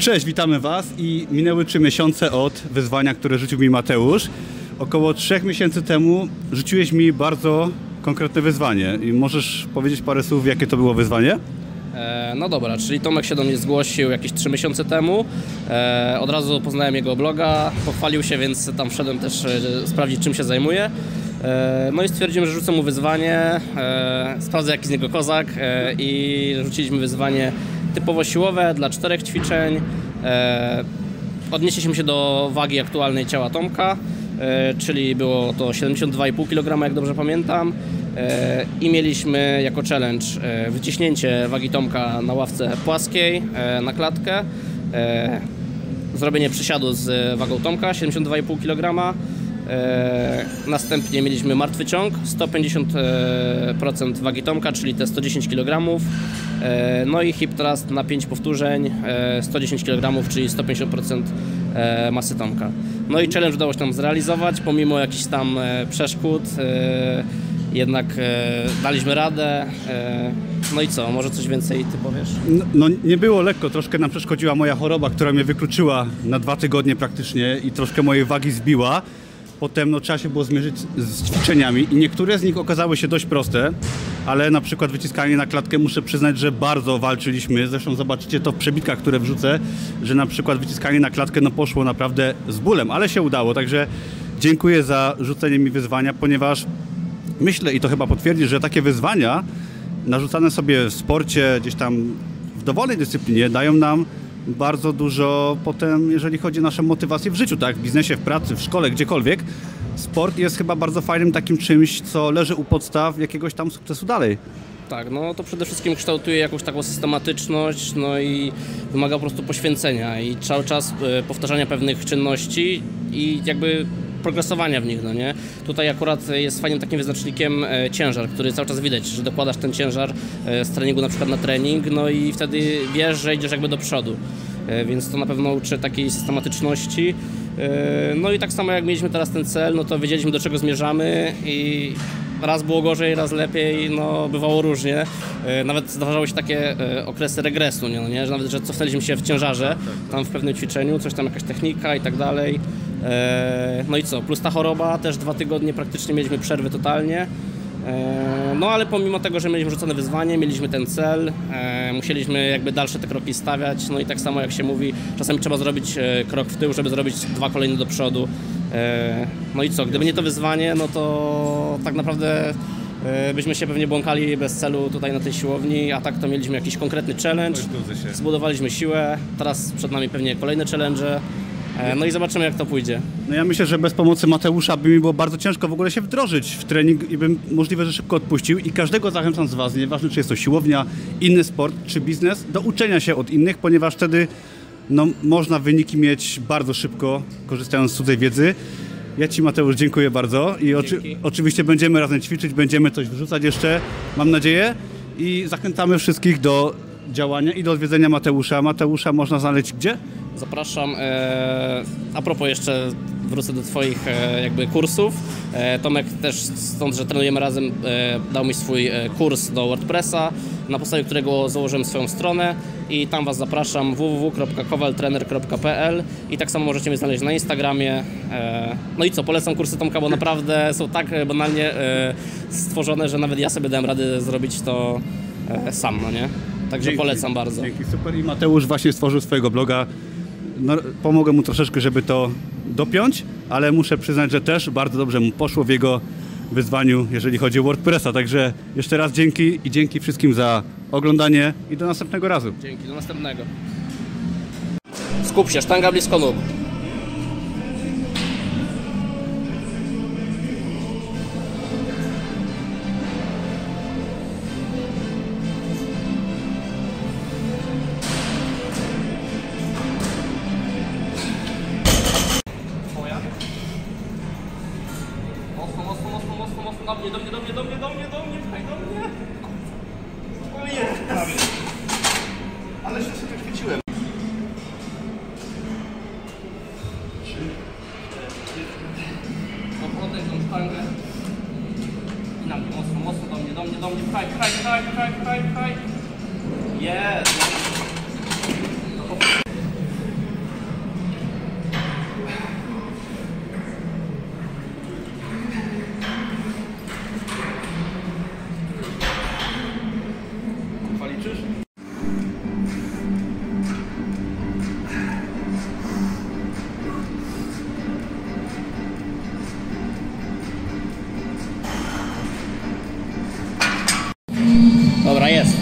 Cześć, witamy Was i minęły trzy miesiące od wyzwania, które rzucił mi Mateusz. Około trzech miesięcy temu rzuciłeś mi bardzo konkretne wyzwanie i możesz powiedzieć parę słów, jakie to było wyzwanie? E, no dobra, czyli Tomek się do mnie zgłosił jakieś 3 miesiące temu. E, od razu poznałem jego bloga, pochwalił się, więc tam wszedłem też e, sprawdzić, czym się zajmuje. E, no i stwierdziłem, że rzucę mu wyzwanie, e, sprawdzę jaki z niego kozak i rzuciliśmy wyzwanie typowo siłowe dla czterech ćwiczeń. E, odnieśliśmy się do wagi aktualnej ciała Tomka, e, czyli było to 72,5 kg, jak dobrze pamiętam. E, I mieliśmy jako challenge wyciśnięcie wagi Tomka na ławce płaskiej na klatkę, zrobienie przysiadu z wagą Tomka 72,5 kg. E, następnie mieliśmy martwy ciąg 150% wagi Tomka, czyli te 110 kg. E, no i hip thrust na 5 powtórzeń e, 110 kg, czyli 150% e, masy Tomka. No i challenge udało się nam zrealizować, pomimo jakichś tam e, przeszkód. E, jednak e, daliśmy radę. E, no i co, może coś więcej ty powiesz? No, no nie było lekko, troszkę nam przeszkodziła moja choroba, która mnie wykluczyła na dwa tygodnie praktycznie i troszkę mojej wagi zbiła. Potem no, trzeba się było zmierzyć z ćwiczeniami i niektóre z nich okazały się dość proste, ale na przykład wyciskanie na klatkę muszę przyznać, że bardzo walczyliśmy. Zresztą zobaczycie to w przebitkach, które wrzucę, że na przykład wyciskanie na klatkę no, poszło naprawdę z bólem, ale się udało. Także dziękuję za rzucenie mi wyzwania, ponieważ myślę i to chyba potwierdzi, że takie wyzwania narzucane sobie w sporcie, gdzieś tam w dowolnej dyscyplinie dają nam bardzo dużo potem, jeżeli chodzi o naszą motywację w życiu, tak? W biznesie, w pracy, w szkole, gdziekolwiek. Sport jest chyba bardzo fajnym takim czymś, co leży u podstaw jakiegoś tam sukcesu dalej. Tak, no to przede wszystkim kształtuje jakąś taką systematyczność, no i wymaga po prostu poświęcenia i cały czas e, powtarzania pewnych czynności i jakby progresowania w nich, no nie? Tutaj akurat jest fajnym takim wyznacznikiem e, ciężar, który cały czas widać, że dokładasz ten ciężar e, z treningu na przykład na trening, no i wtedy wiesz, że idziesz jakby do przodu. E, Więc to na pewno uczy takiej systematyczności. No i tak samo jak mieliśmy teraz ten cel, no to wiedzieliśmy do czego zmierzamy i raz było gorzej, raz lepiej, no bywało różnie. Nawet zdarzały się takie okresy regresu, nie, no nie? że nawet że cofnęliśmy się w ciężarze, tam w pewnym ćwiczeniu, coś tam jakaś technika i tak dalej. E, No i co, plus ta choroba, też dwa tygodnie praktycznie mieliśmy przerwy totalnie. E, No ale pomimo tego, że mieliśmy rzucone wyzwanie, mieliśmy ten cel, e, musieliśmy jakby dalsze te kroki stawiać, no i tak samo jak się mówi, czasami trzeba zrobić krok w tył, żeby zrobić dwa kolejne do przodu. No i co, gdyby nie to wyzwanie, no to tak naprawdę byśmy się pewnie błąkali bez celu tutaj na tej siłowni, a tak to mieliśmy jakiś konkretny challenge, zbudowaliśmy siłę, teraz przed nami pewnie kolejne challenge, no i zobaczymy jak to pójdzie. No ja myślę, że bez pomocy Mateusza by mi było bardzo ciężko w ogóle się wdrożyć w trening i bym możliwe, że szybko odpuścił i każdego zachęcam z Was, nieważne czy jest to siłownia, inny sport czy biznes, do uczenia się od innych, ponieważ wtedy no, można wyniki mieć bardzo szybko, korzystając z cudzej wiedzy. Ja Ci Mateusz dziękuję bardzo i oczy, oczywiście będziemy razem ćwiczyć, będziemy coś wrzucać jeszcze, mam nadzieję i zachęcamy wszystkich do działania i do odwiedzenia Mateusza. Mateusza można znaleźć gdzie? Zapraszam. E, a propos jeszcze wrócę do Twoich e, jakby kursów. E, Tomek też stąd, że trenujemy razem, dał mi swój kurs do WordPressa, na podstawie którego założyłem swoją stronę i tam Was zapraszam www.kowaltrener.pl i tak samo możecie mnie znaleźć na Instagramie. No i co, polecam kursy Tomka, bo naprawdę są tak banalnie stworzone, że nawet ja sobie dałem radę zrobić to sam, no nie? Także Dzięki. polecam bardzo. Dzięki, super. I Mateusz właśnie stworzył swojego bloga. No, mu troszeczkę, żeby to dopiąć, ale muszę przyznać, że też bardzo dobrze mu poszło w jego wyzwaniu, jeżeli chodzi o WordPressa. Także jeszcze raz dzięki i dzięki wszystkim za oglądanie i do następnego razu. Dzięki, do następnego. Skup się, sztanga blisko nóg. Mocno, mocno, mocno, do mnie, do mnie, do mnie, do mnie, do mnie, do mnie, pchaj do mnie. O jest! Ale się sobie chwyciłem. No oddech tą sztangę. I na mnie, mocno, mocno do mnie, do mnie, do mnie, pchaj, pchaj, pchaj, pchaj, pchaj, pchaj. Jest! Dobra, jest.